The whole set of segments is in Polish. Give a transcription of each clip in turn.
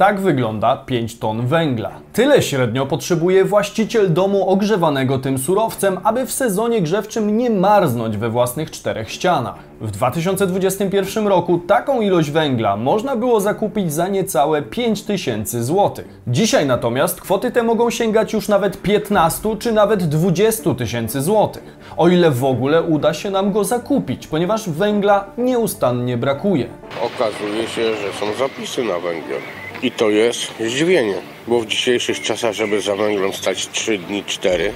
Tak wygląda 5 ton węgla. Tyle średnio potrzebuje właściciel domu ogrzewanego tym surowcem, aby w sezonie grzewczym nie marznąć we własnych czterech ścianach. W 2021 roku taką ilość węgla można było zakupić za niecałe 5000 zł. Dzisiaj natomiast kwoty te mogą sięgać już nawet 15 czy nawet 20 tysięcy złotych, o ile w ogóle uda się nam go zakupić, ponieważ węgla nieustannie brakuje. Okazuje się, że są zapisy na węgiel. I to jest zdziwienie, bo w dzisiejszych czasach, żeby za węglem stać 3 dni, 4,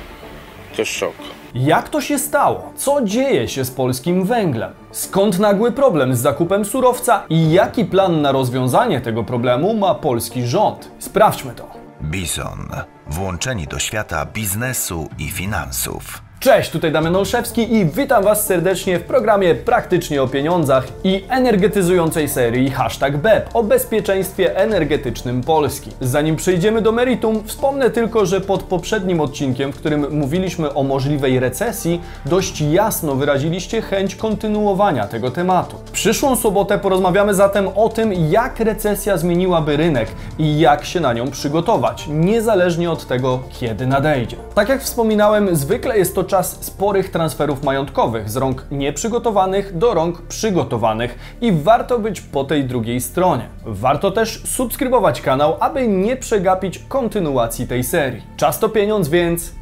to jest szok. Jak to się stało? Co dzieje się z polskim węglem? Skąd nagły problem z zakupem surowca i jaki plan na rozwiązanie tego problemu ma polski rząd? Sprawdźmy to. Bison. Włączeni do świata biznesu i finansów. Cześć, tutaj Damian Olszewski i witam Was serdecznie w programie Praktycznie o pieniądzach i energetyzującej serii Hashtag BEP o bezpieczeństwie energetycznym Polski. Zanim przejdziemy do meritum, wspomnę tylko, że pod poprzednim odcinkiem, w którym mówiliśmy o możliwej recesji, dość jasno wyraziliście chęć kontynuowania tego tematu. Przyszłą sobotę porozmawiamy zatem o tym, jak recesja zmieniłaby rynek i jak się na nią przygotować, niezależnie od tego, kiedy nadejdzie. Tak jak wspominałem, zwykle jest to czas sporych transferów majątkowych z rąk nieprzygotowanych do rąk przygotowanych i warto być po tej drugiej stronie. Warto też subskrybować kanał, aby nie przegapić kontynuacji tej serii. Czas to pieniądz, więc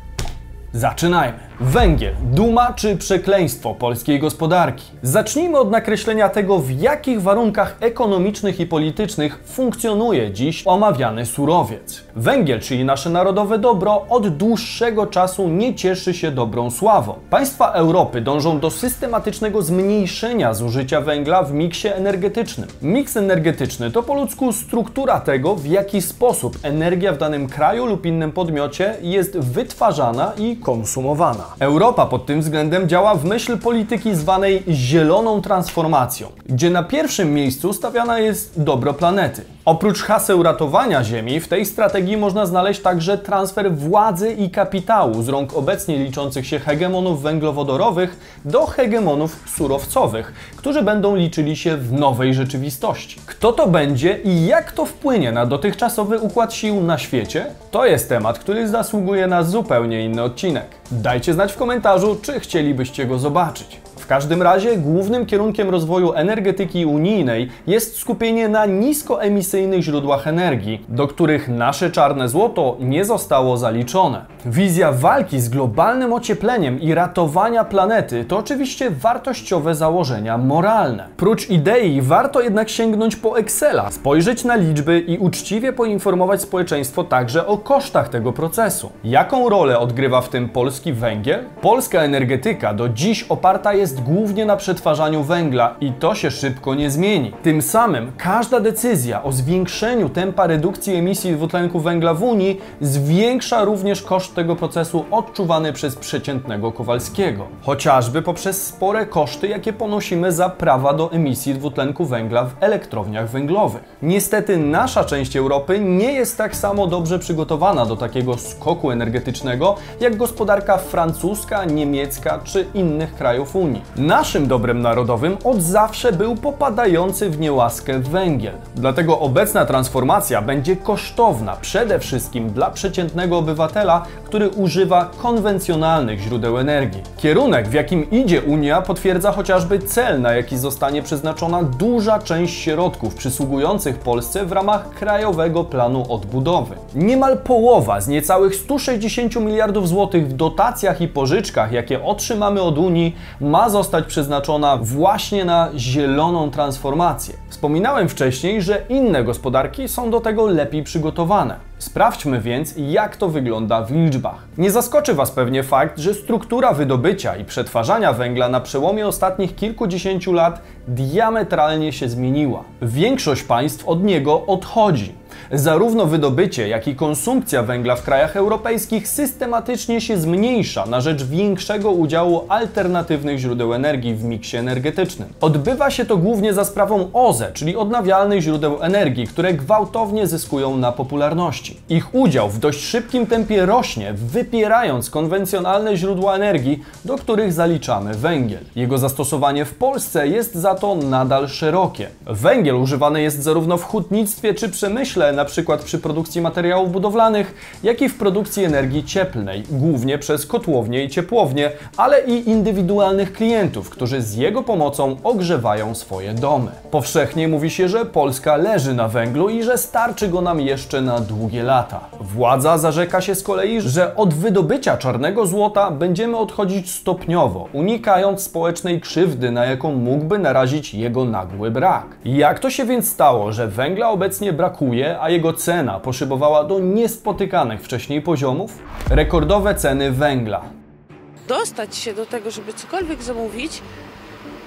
zaczynajmy. Węgiel, duma czy przekleństwo polskiej gospodarki? Zacznijmy od nakreślenia tego, w jakich warunkach ekonomicznych i politycznych funkcjonuje dziś omawiany surowiec. Węgiel, czyli nasze narodowe dobro, od dłuższego czasu nie cieszy się dobrą sławą. Państwa Europy dążą do systematycznego zmniejszenia zużycia węgla w miksie energetycznym. Miks energetyczny to po ludzku struktura tego, w jaki sposób energia w danym kraju lub innym podmiocie jest wytwarzana i konsumowana. Europa pod tym względem działa w myśl polityki zwanej zieloną transformacją, gdzie na pierwszym miejscu stawiana jest dobro planety. Oprócz haseł ratowania Ziemi, w tej strategii można znaleźć także transfer władzy i kapitału z rąk obecnie liczących się hegemonów węglowodorowych do hegemonów surowcowych, którzy będą liczyli się w nowej rzeczywistości. Kto to będzie i jak to wpłynie na dotychczasowy układ sił na świecie? To jest temat, który zasługuje na zupełnie inny odcinek. Dajcie znać w komentarzu, czy chcielibyście go zobaczyć. Każdym razie głównym kierunkiem rozwoju energetyki unijnej jest skupienie na niskoemisyjnych źródłach energii, do których nasze czarne złoto nie zostało zaliczone. Wizja walki z globalnym ociepleniem i ratowania planety to oczywiście wartościowe założenia moralne. Prócz idei warto jednak sięgnąć po Excela, spojrzeć na liczby i uczciwie poinformować społeczeństwo także o kosztach tego procesu. Jaką rolę odgrywa w tym polski węgiel? Polska energetyka do dziś oparta jest głównie na przetwarzaniu węgla i to się szybko nie zmieni. Tym samym każda decyzja o zwiększeniu tempa redukcji emisji dwutlenku węgla w Unii zwiększa również koszt tego procesu odczuwany przez przeciętnego Kowalskiego. Chociażby poprzez spore koszty, jakie ponosimy za prawa do emisji dwutlenku węgla w elektrowniach węglowych. Niestety nasza część Europy nie jest tak samo dobrze przygotowana do takiego skoku energetycznego, jak gospodarka francuska, niemiecka czy innych krajów Unii. Naszym dobrem narodowym od zawsze był popadający w niełaskę węgiel. Dlatego obecna transformacja będzie kosztowna przede wszystkim dla przeciętnego obywatela, który używa konwencjonalnych źródeł energii. Kierunek, w jakim idzie Unia, potwierdza chociażby cel, na jaki zostanie przeznaczona duża część środków przysługujących Polsce w ramach Krajowego Planu Odbudowy. Niemal połowa z niecałych 160 miliardów złotych w dotacjach i pożyczkach, jakie otrzymamy od Unii, ma zostać przeznaczona właśnie na zieloną transformację. Wspominałem wcześniej, że inne gospodarki są do tego lepiej przygotowane. Sprawdźmy więc, jak to wygląda w liczbach. Nie zaskoczy Was pewnie fakt, że struktura wydobycia i przetwarzania węgla na przełomie ostatnich kilkudziesięciu lat diametralnie się zmieniła. Większość państw od niego odchodzi. Zarówno wydobycie, jak i konsumpcja węgla w krajach europejskich systematycznie się zmniejsza na rzecz większego udziału alternatywnych źródeł energii w miksie energetycznym. Odbywa się to głównie za sprawą OZE, czyli odnawialnych źródeł energii, które gwałtownie zyskują na popularności. Ich udział w dość szybkim tempie rośnie, wypierając konwencjonalne źródła energii, do których zaliczamy węgiel. Jego zastosowanie w Polsce jest za to nadal szerokie. Węgiel używany jest zarówno w hutnictwie czy przemyśle np. przy produkcji materiałów budowlanych, jak i w produkcji energii cieplnej, głównie przez kotłownie i ciepłownie, ale i indywidualnych klientów, którzy z jego pomocą ogrzewają swoje domy. Powszechnie mówi się, że Polska leży na węglu i że starczy go nam jeszcze na długie lata. Władza zarzeka się z kolei, że od wydobycia czarnego złota będziemy odchodzić stopniowo, unikając społecznej krzywdy, na jaką mógłby narazić jego nagły brak. Jak to się więc stało, że węgla obecnie brakuje, a jego cena poszybowała do niespotykanych wcześniej poziomów? Rekordowe ceny węgla. dostać się do tego, żeby cokolwiek zamówić,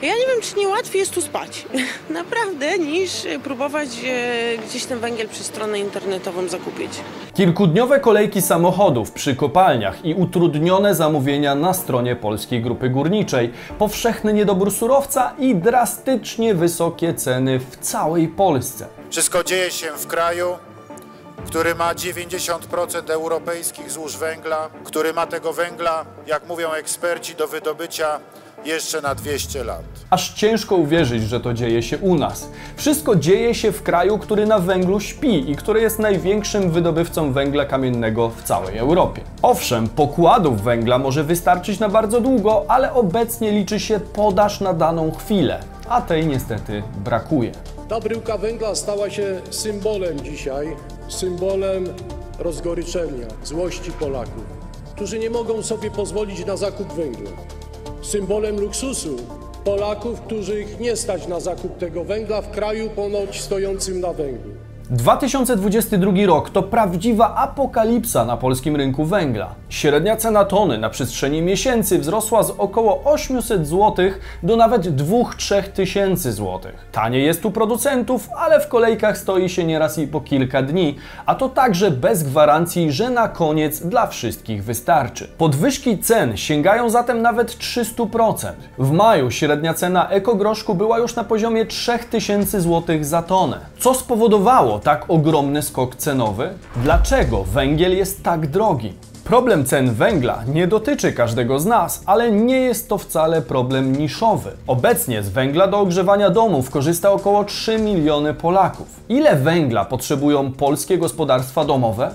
ja nie wiem, czy nie łatwiej jest tu spać. Naprawdę, niż próbować e, gdzieś ten węgiel przez stronę internetową zakupić. Kilkudniowe kolejki samochodów przy kopalniach i utrudnione zamówienia na stronie Polskiej Grupy Górniczej, powszechny niedobór surowca i drastycznie wysokie ceny w całej Polsce. Wszystko dzieje się w kraju, który ma 90% europejskich złóż węgla, który ma tego węgla, jak mówią eksperci, do wydobycia jeszcze na 200 lat. Aż ciężko uwierzyć, że to dzieje się u nas. Wszystko dzieje się w kraju, który na węglu śpi i który jest największym wydobywcą węgla kamiennego w całej Europie. Owszem, pokładów węgla może wystarczyć na bardzo długo, ale obecnie liczy się podaż na daną chwilę, a tej niestety brakuje. Ta bryłka węgla stała się symbolem dzisiaj, symbolem rozgoryczenia, złości Polaków, którzy nie mogą sobie pozwolić na zakup węgla. Symbolem luksusu Polaków, których nie stać na zakup tego węgla w kraju ponoć stojącym na węglu. 2022 rok to prawdziwa apokalipsa na polskim rynku węgla. Średnia cena tony na przestrzeni miesięcy wzrosła z około 800 zł do nawet 2-3 tysięcy złotych. Taniej jest u producentów, ale w kolejkach stoi się nieraz i po kilka dni, a to także bez gwarancji, że na koniec dla wszystkich wystarczy. Podwyżki cen sięgają zatem nawet 300%. W maju średnia cena ekogroszku była już na poziomie 3000 zł za tonę. Co spowodowało tak ogromny skok cenowy? Dlaczego węgiel jest tak drogi? Problem cen węgla nie dotyczy każdego z nas, ale nie jest to wcale problem niszowy. Obecnie z węgla do ogrzewania domów korzysta około 3 miliony Polaków. Ile węgla potrzebują polskie gospodarstwa domowe?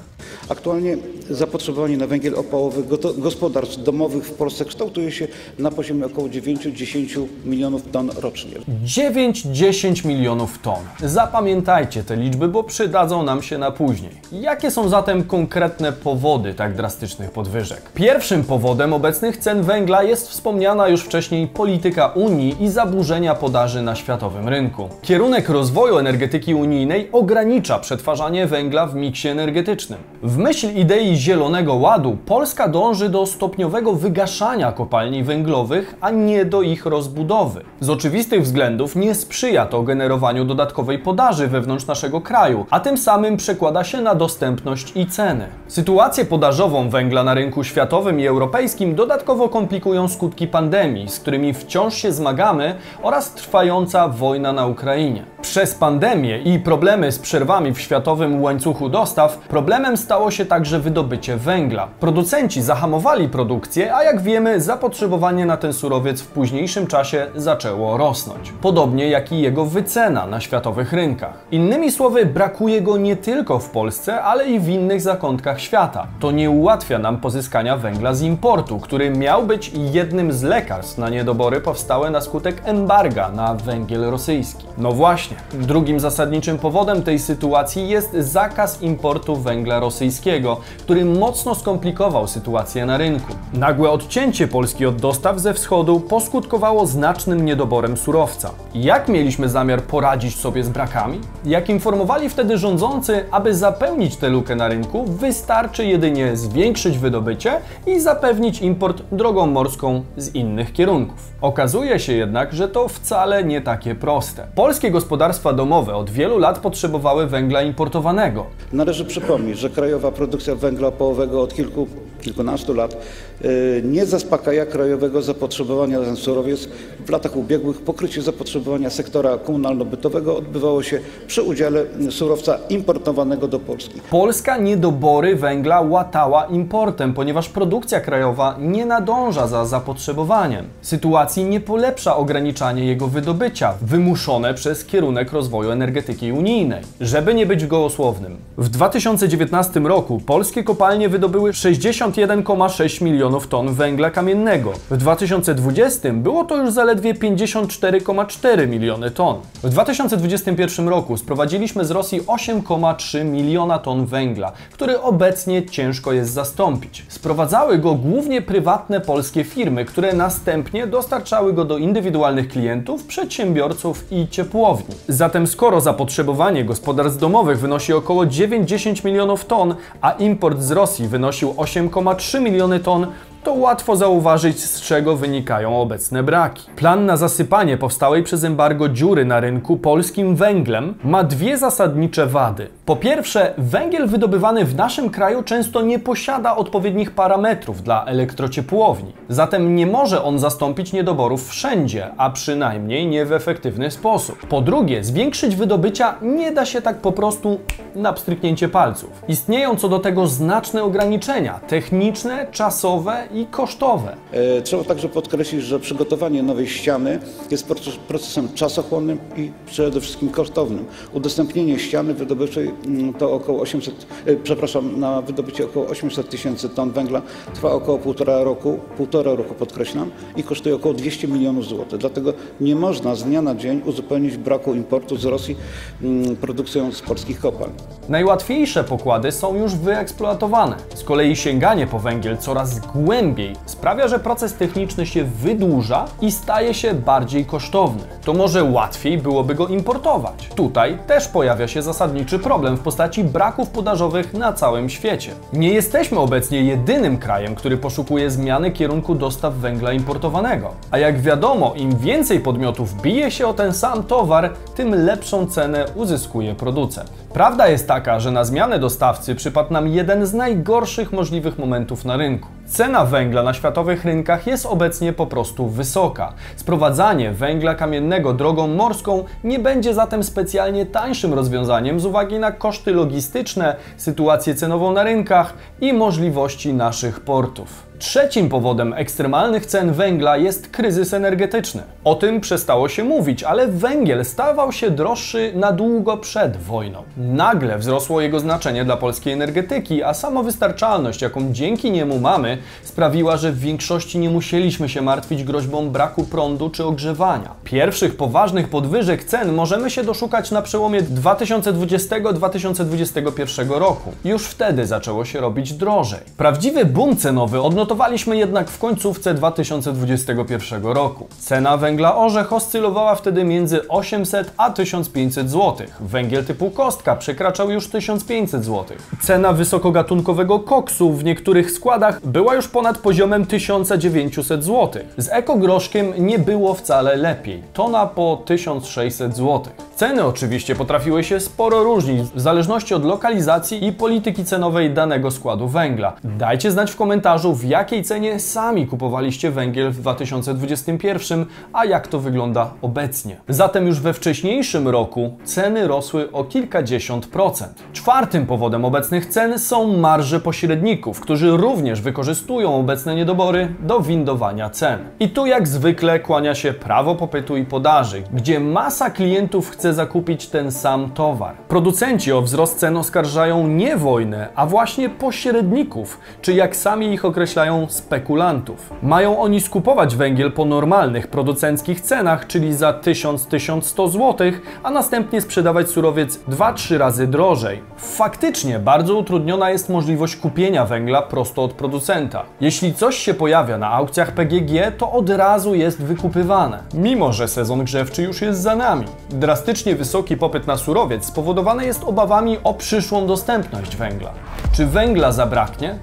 Aktualnie zapotrzebowanie na węgiel opałowy gospodarstw domowych w Polsce kształtuje się na poziomie około 9-10 milionów ton rocznie. 9-10 milionów ton. Zapamiętajcie te liczby, bo przydadzą nam się na później. Jakie są zatem konkretne powody tak drastycznych podwyżek? Pierwszym powodem obecnych cen węgla jest wspomniana już wcześniej polityka Unii i zaburzenia podaży na światowym rynku. Kierunek rozwoju energetyki unijnej ogranicza przetwarzanie węgla w miksie energetycznym. W myśl idei Zielonego Ładu Polska dąży do stopniowego wygaszania kopalni węglowych, a nie do ich rozbudowy. Z oczywistych względów nie sprzyja to generowaniu dodatkowej podaży wewnątrz naszego kraju, a tym samym przekłada się na dostępność i ceny. Sytuację podażową węgla na rynku światowym i europejskim dodatkowo komplikują skutki pandemii, z którymi wciąż się zmagamy oraz trwająca wojna na Ukrainie. Przez pandemię i problemy z przerwami w światowym łańcuchu dostaw, problemem stało się także wydobycie węgla. Producenci zahamowali produkcję, a jak wiemy, zapotrzebowanie na ten surowiec w późniejszym czasie zaczęło rosnąć. Podobnie jak i jego wycena na światowych rynkach. Innymi słowy, brakuje go nie tylko w Polsce, ale i w innych zakątkach świata. To nie ułatwia nam pozyskania węgla z importu, który miał być jednym z lekarstw na niedobory powstałe na skutek embarga na węgiel rosyjski. No właśnie, drugim zasadniczym powodem tej sytuacji jest zakaz importu węgla rosyjskiego, który mocno skomplikował sytuację na rynku. Nagłe odcięcie Polski od dostaw ze wschodu poskutkowało znacznym niedoborem surowca. Jak mieliśmy zamiar poradzić sobie z brakami? Jak informowali wtedy rządzący, aby zapełnić tę lukę na rynku, wystarczy jedynie zwiększyć wydobycie i zapewnić import drogą morską z innych kierunków. Okazuje się jednak, że to wcale nie takie proste. Polskie gospodarstwa domowe od wielu lat potrzebowały węgla importowanego. Należy przypomnieć, że krajowa produkcja węgla opałowego od kilku, kilkunastu lat y, nie zaspokaja krajowego zapotrzebowania na ten surowiec. W latach ubiegłych pokrycie zapotrzebowania sektora komunalno-bytowego odbywało się przy udziale surowca importowanego do Polski. Polska niedobory węgla łatała importem, ponieważ produkcja krajowa nie nadąża za zapotrzebowaniem. Sytuacji nie polepsza ograniczanie jego wydobycia, wymuszone przez kierunek kierunek rozwoju energetyki unijnej. Żeby nie być gołosłownym, w 2019 roku polskie kopalnie wydobyły 61,6 milionów ton węgla kamiennego. W 2020 było to już zaledwie 54,4 miliony ton. W 2021 roku sprowadziliśmy z Rosji 8,3 miliona ton węgla, który obecnie ciężko jest zastąpić. Sprowadzały go głównie prywatne polskie firmy, które następnie dostarczały go do indywidualnych klientów, przedsiębiorców i ciepłowni. Zatem skoro zapotrzebowanie gospodarstw domowych wynosi około 9-10 milionów ton, a import z Rosji wynosił 8,3 miliony ton, to łatwo zauważyć, z czego wynikają obecne braki. Plan na zasypanie powstałej przez embargo dziury na rynku polskim węglem ma dwie zasadnicze wady. Po pierwsze, węgiel wydobywany w naszym kraju często nie posiada odpowiednich parametrów dla elektrociepłowni, zatem nie może on zastąpić niedoborów wszędzie, a przynajmniej nie w efektywny sposób. Po drugie, zwiększyć wydobycia nie da się tak po prostu na pstryknięcie palców. Istnieją co do tego znaczne ograniczenia techniczne, czasowe i kosztowe. E, Trzeba także podkreślić, że przygotowanie nowej ściany jest proces- procesem czasochłonnym i przede wszystkim kosztownym. Udostępnienie ściany wydobywczej mm, to około 800, e, przepraszam, na wydobycie około 800 tysięcy ton węgla trwa około półtora roku, półtora roku podkreślam, i kosztuje około 200 milionów złotych. Dlatego nie można z dnia na dzień uzupełnić braku importu z Rosji mm, produkcją z polskich kopalń. Najłatwiejsze pokłady są już wyeksploatowane. Z kolei sięganie po węgiel coraz głębiej sprawia, że proces techniczny się wydłuża i staje się bardziej kosztowny. To może łatwiej byłoby go importować. Tutaj też pojawia się zasadniczy problem w postaci braków podażowych na całym świecie. Nie jesteśmy obecnie jedynym krajem, który poszukuje zmiany kierunku dostaw węgla importowanego. A jak wiadomo, im więcej podmiotów bije się o ten sam towar, tym lepszą cenę uzyskuje producent. Prawda jest taka, że na zmianę dostawcy przypadł nam jeden z najgorszych możliwych momentów na rynku. Cena węgla na światowych rynkach jest obecnie po prostu wysoka. Sprowadzanie węgla kamiennego drogą morską nie będzie zatem specjalnie tańszym rozwiązaniem z uwagi na koszty logistyczne, sytuację cenową na rynkach i możliwości naszych portów. Trzecim powodem ekstremalnych cen węgla jest kryzys energetyczny. O tym przestało się mówić, ale węgiel stawał się droższy na długo przed wojną. Nagle wzrosło jego znaczenie dla polskiej energetyki, a samowystarczalność, jaką dzięki niemu mamy, sprawiła, że w większości nie musieliśmy się martwić groźbą braku prądu czy ogrzewania. Pierwszych poważnych podwyżek cen możemy się doszukać na przełomie 2020-2021 roku. Już wtedy zaczęło się robić drożej. Prawdziwy boom cenowy odnotowaliśmy jednak w końcówce 2021 roku. Cena węgla orzech oscylowała wtedy między 800 a 1500 zł. Węgiel typu kostka przekraczał już 1500 zł. Cena wysokogatunkowego koksu w niektórych składach była już ponad poziomem 1900 zł. Z ekogroszkiem nie było wcale lepiej. Tona po 1600 zł. Ceny oczywiście potrafiły się sporo różnić w zależności od lokalizacji i polityki cenowej danego składu węgla. Dajcie znać w komentarzu, w jakiej cenie sami kupowaliście węgiel w 2021, a jak to wygląda obecnie. Zatem już we wcześniejszym roku ceny rosły o kilkadziesiąt procent. Czwartym powodem obecnych cen są marże pośredników, którzy również wykorzystują obecne niedobory do windowania cen. I tu jak zwykle kłania się prawo popytu i podaży, gdzie masa klientów chce zakupić ten sam towar. Producenci o wzrost cen oskarżają nie wojnę, a właśnie pośredników, czy jak sami ich określają spekulantów. Mają oni skupować węgiel po normalnych producenckich cenach, czyli za 1000-1100 zł, a następnie sprzedawać surowiec 2-3 razy drożej. Faktycznie bardzo utrudniona jest możliwość kupienia węgla prosto od producenta. Jeśli coś się pojawia na aukcjach PGG, to od razu jest wykupywane, mimo że sezon grzewczy już jest za nami. Drastycznie wysoki popyt na surowiec spowodowany jest obawami o przyszłą dostępność węgla. Czy węgla zabraknie?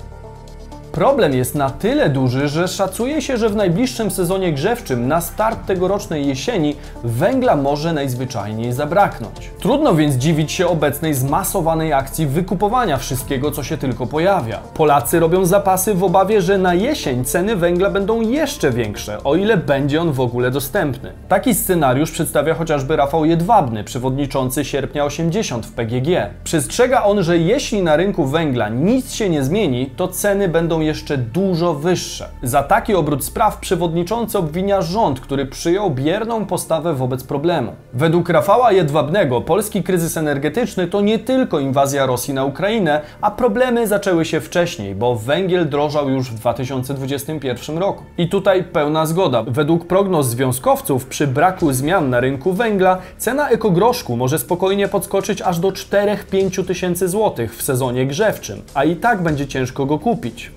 Problem jest na tyle duży, że szacuje się, że w najbliższym sezonie grzewczym na start tegorocznej jesieni węgla może najzwyczajniej zabraknąć. Trudno więc dziwić się obecnej zmasowanej akcji wykupowania wszystkiego, co się tylko pojawia. Polacy robią zapasy w obawie, że na jesień ceny węgla będą jeszcze większe, o ile będzie on w ogóle dostępny. Taki scenariusz przedstawia chociażby Rafał Jedwabny, przewodniczący sierpnia 80 w PGG. Przestrzega on, że jeśli na rynku węgla nic się nie zmieni, to ceny będą jeszcze dużo wyższe. Za taki obrót spraw przewodniczący obwinia rząd, który przyjął bierną postawę wobec problemu. Według Rafała Jedwabnego polski kryzys energetyczny to nie tylko inwazja Rosji na Ukrainę, a problemy zaczęły się wcześniej, bo węgiel drożał już w 2021 roku. I tutaj pełna zgoda. Według prognoz związkowców przy braku zmian na rynku węgla cena ekogroszku może spokojnie podskoczyć aż do 4-5 tysięcy złotych w sezonie grzewczym, a i tak będzie ciężko go kupić.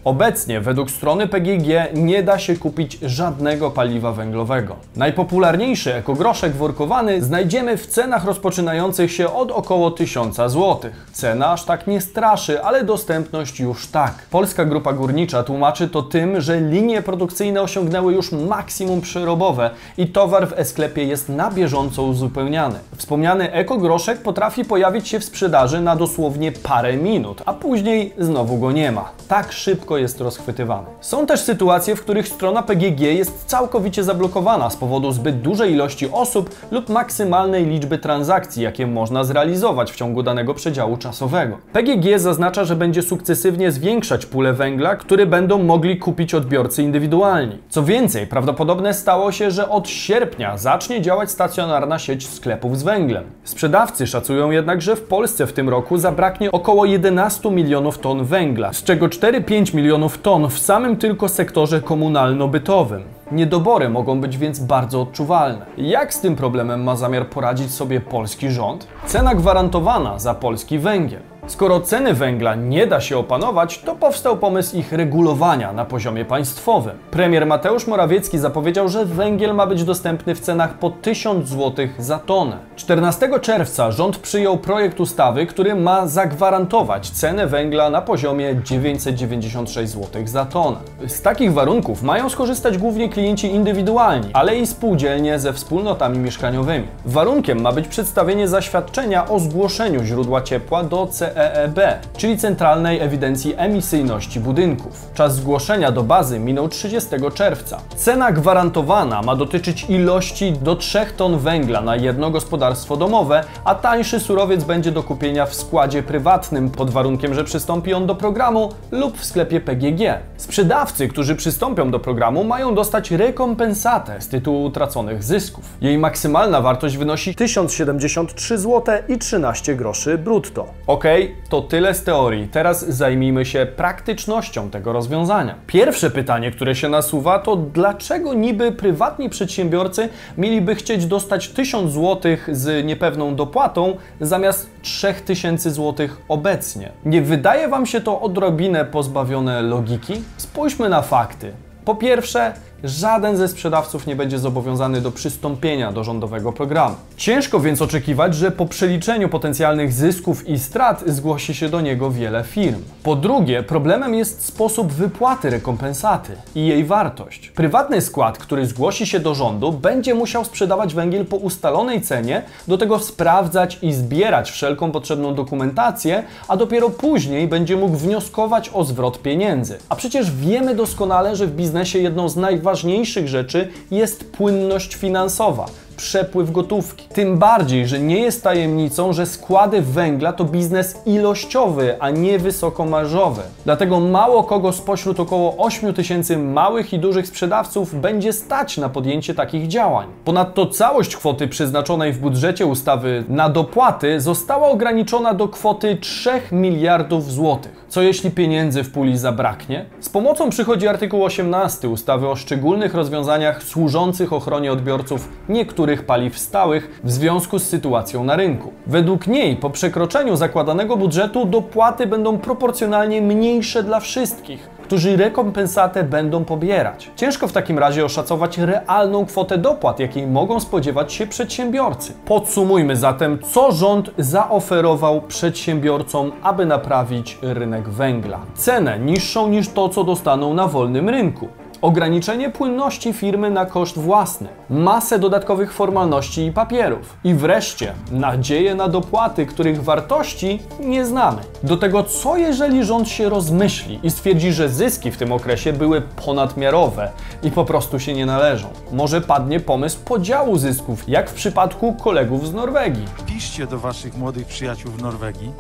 Według strony PGG nie da się kupić żadnego paliwa węglowego. Najpopularniejszy ekogroszek workowany znajdziemy w cenach rozpoczynających się od około 1000 zł. Cena aż tak nie straszy, ale dostępność już tak. Polska Grupa Górnicza tłumaczy to tym, że linie produkcyjne osiągnęły już maksimum przerobowe i towar w e-sklepie jest na bieżąco uzupełniany. Wspomniany ekogroszek potrafi pojawić się w sprzedaży na dosłownie parę minut, a później znowu go nie ma. Tak szybko jest rozchwytywany. Są też sytuacje, w których strona PGG jest całkowicie zablokowana z powodu zbyt dużej ilości osób lub maksymalnej liczby transakcji, jakie można zrealizować w ciągu danego przedziału czasowego. PGG zaznacza, że będzie sukcesywnie zwiększać pulę węgla, który będą mogli kupić odbiorcy indywidualni. Co więcej, prawdopodobne stało się, że od sierpnia zacznie działać stacjonarna sieć sklepów z węglem. Sprzedawcy szacują jednak, że w Polsce w tym roku zabraknie około 11 milionów ton węgla, z czego 4-5 milionów ton w samym tylko sektorze komunalno-bytowym. Niedobory mogą być więc bardzo odczuwalne. Jak z tym problemem ma zamiar poradzić sobie polski rząd? Cena gwarantowana za polski węgiel. Skoro ceny węgla nie da się opanować, to powstał pomysł ich regulowania na poziomie państwowym. Premier Mateusz Morawiecki zapowiedział, że węgiel ma być dostępny w cenach po 1000 zł za tonę. 14 czerwca rząd przyjął projekt ustawy, który ma zagwarantować cenę węgla na poziomie 996 zł za tonę. Z takich warunków mają skorzystać głównie klienci indywidualni, ale i spółdzielnie ze wspólnotami mieszkaniowymi. Warunkiem ma być przedstawienie zaświadczenia o zgłoszeniu źródła ciepła do CEEB, czyli Centralnej Ewidencji Emisyjności Budynków. Czas zgłoszenia do bazy minął 30 czerwca. Cena gwarantowana ma dotyczyć ilości do 3 ton węgla na jedno gospodarstwo domowe, a tańszy surowiec będzie do kupienia w składzie prywatnym pod warunkiem, że przystąpi on do programu lub w sklepie PGG. Sprzedawcy, którzy przystąpią do programu, mają dostać rekompensatę z tytułu utraconych zysków. Jej maksymalna wartość wynosi 1073 zł i 13 groszy brutto. Ok, to tyle z teorii. Teraz zajmijmy się praktycznością tego rozwiązania. Pierwsze pytanie, które się nasuwa, to dlaczego niby prywatni przedsiębiorcy mieliby chcieć dostać 1000 zł z niepewną dopłatą zamiast 3000 zł obecnie? Nie wydaje Wam się to odrobinę pozbawione logiki? Spójrzmy na fakty. Po pierwsze, żaden ze sprzedawców nie będzie zobowiązany do przystąpienia do rządowego programu. Ciężko więc oczekiwać, że po przeliczeniu potencjalnych zysków i strat zgłosi się do niego wiele firm. Po drugie, problemem jest sposób wypłaty rekompensaty i jej wartość. Prywatny skład, który zgłosi się do rządu, będzie musiał sprzedawać węgiel po ustalonej cenie, do tego sprawdzać i zbierać wszelką potrzebną dokumentację, a dopiero później będzie mógł wnioskować o zwrot pieniędzy. A przecież wiemy doskonale, że w biznesie jedną z najważniejszych najważniejszych rzeczy jest płynność finansowa przepływ gotówki. Tym bardziej, że nie jest tajemnicą, że składy węgla to biznes ilościowy, a nie wysokomarżowy. Dlatego mało kogo spośród około 8 tysięcy małych i dużych sprzedawców będzie stać na podjęcie takich działań. Ponadto całość kwoty przeznaczonej w budżecie ustawy na dopłaty została ograniczona do kwoty 3 miliardów złotych. Co jeśli pieniędzy w puli zabraknie? Z pomocą przychodzi artykuł 18 ustawy o szczególnych rozwiązaniach służących ochronie odbiorców niektórych paliw stałych w związku z sytuacją na rynku. Według niej po przekroczeniu zakładanego budżetu dopłaty będą proporcjonalnie mniejsze dla wszystkich, którzy rekompensatę będą pobierać. Ciężko w takim razie oszacować realną kwotę dopłat, jakiej mogą spodziewać się przedsiębiorcy. Podsumujmy zatem, co rząd zaoferował przedsiębiorcom, aby naprawić rynek węgla. Cenę niższą niż to, co dostaną na wolnym rynku ograniczenie płynności firmy na koszt własny, masę dodatkowych formalności i papierów i wreszcie nadzieję na dopłaty, których wartości nie znamy. Do tego, co jeżeli rząd się rozmyśli i stwierdzi, że zyski w tym okresie były ponadmiarowe i po prostu się nie należą. Może padnie pomysł podziału zysków, jak w przypadku kolegów z Norwegii. Piszcie do waszych młodych przyjaciół w Norwegii,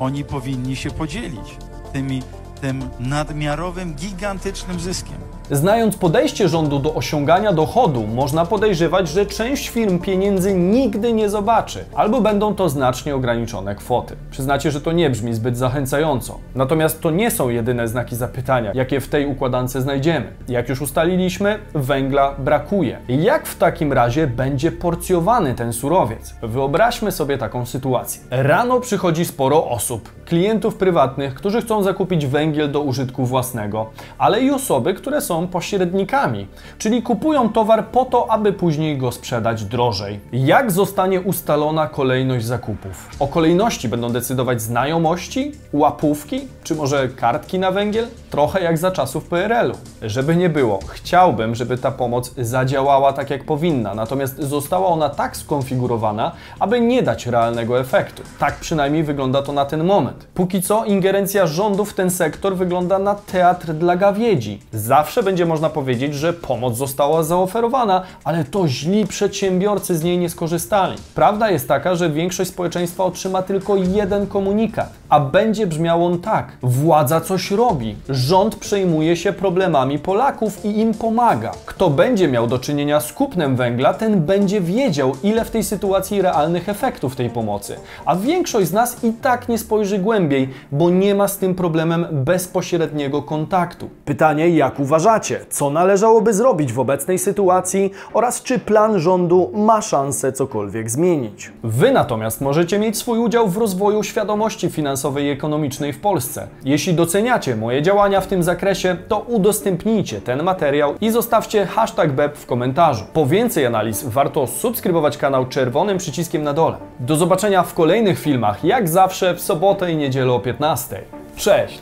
oni powinni się podzielić tymi tym nadmiarowym, gigantycznym zyskiem. Znając podejście rządu do osiągania dochodu, można podejrzewać, że część firm pieniędzy nigdy nie zobaczy, albo będą to znacznie ograniczone kwoty. Przyznacie, że to nie brzmi zbyt zachęcająco. Natomiast to nie są jedyne znaki zapytania, jakie w tej układance znajdziemy. Jak już ustaliliśmy, węgla brakuje. Jak w takim razie będzie porcjowany ten surowiec? Wyobraźmy sobie taką sytuację. Rano przychodzi sporo osób, klientów prywatnych, którzy chcą zakupić węgiel do użytku własnego, ale i osoby, które są pośrednikami, czyli kupują towar po to, aby później go sprzedać drożej. Jak zostanie ustalona kolejność zakupów? O kolejności będą decydować znajomości, łapówki, czy może kartki na węgiel? Trochę jak za czasów PRL-u. Żeby nie było, chciałbym, żeby ta pomoc zadziałała tak jak powinna, natomiast została ona tak skonfigurowana, aby nie dać realnego efektu. Tak przynajmniej wygląda to na ten moment. Póki co ingerencja rządu w ten sektor wygląda na teatr dla gawiedzi. Zawsze będzie można powiedzieć, że pomoc została zaoferowana, ale to źli przedsiębiorcy z niej nie skorzystali. Prawda jest taka, że większość społeczeństwa otrzyma tylko jeden komunikat, a będzie brzmiał on tak: władza coś robi, rząd przejmuje się problemami Polaków i im pomaga. Kto będzie miał do czynienia z kupnem węgla, ten będzie wiedział, ile w tej sytuacji realnych efektów tej pomocy. A większość z nas i tak nie spojrzy głębiej, bo nie ma z tym problemem bezpośredniego kontaktu. Pytanie, jak uważacie, co należałoby zrobić w obecnej sytuacji oraz czy plan rządu ma szansę cokolwiek zmienić? Wy natomiast możecie mieć swój udział w rozwoju świadomości finansowej i ekonomicznej w Polsce. Jeśli doceniacie moje działania w tym zakresie, to udostępnijcie ten materiał i zostawcie hashtag BEP w komentarzu. Po więcej analiz warto subskrybować kanał czerwonym przyciskiem na dole. Do zobaczenia w kolejnych filmach, jak zawsze w sobotę i niedzielę o 15. Cześć!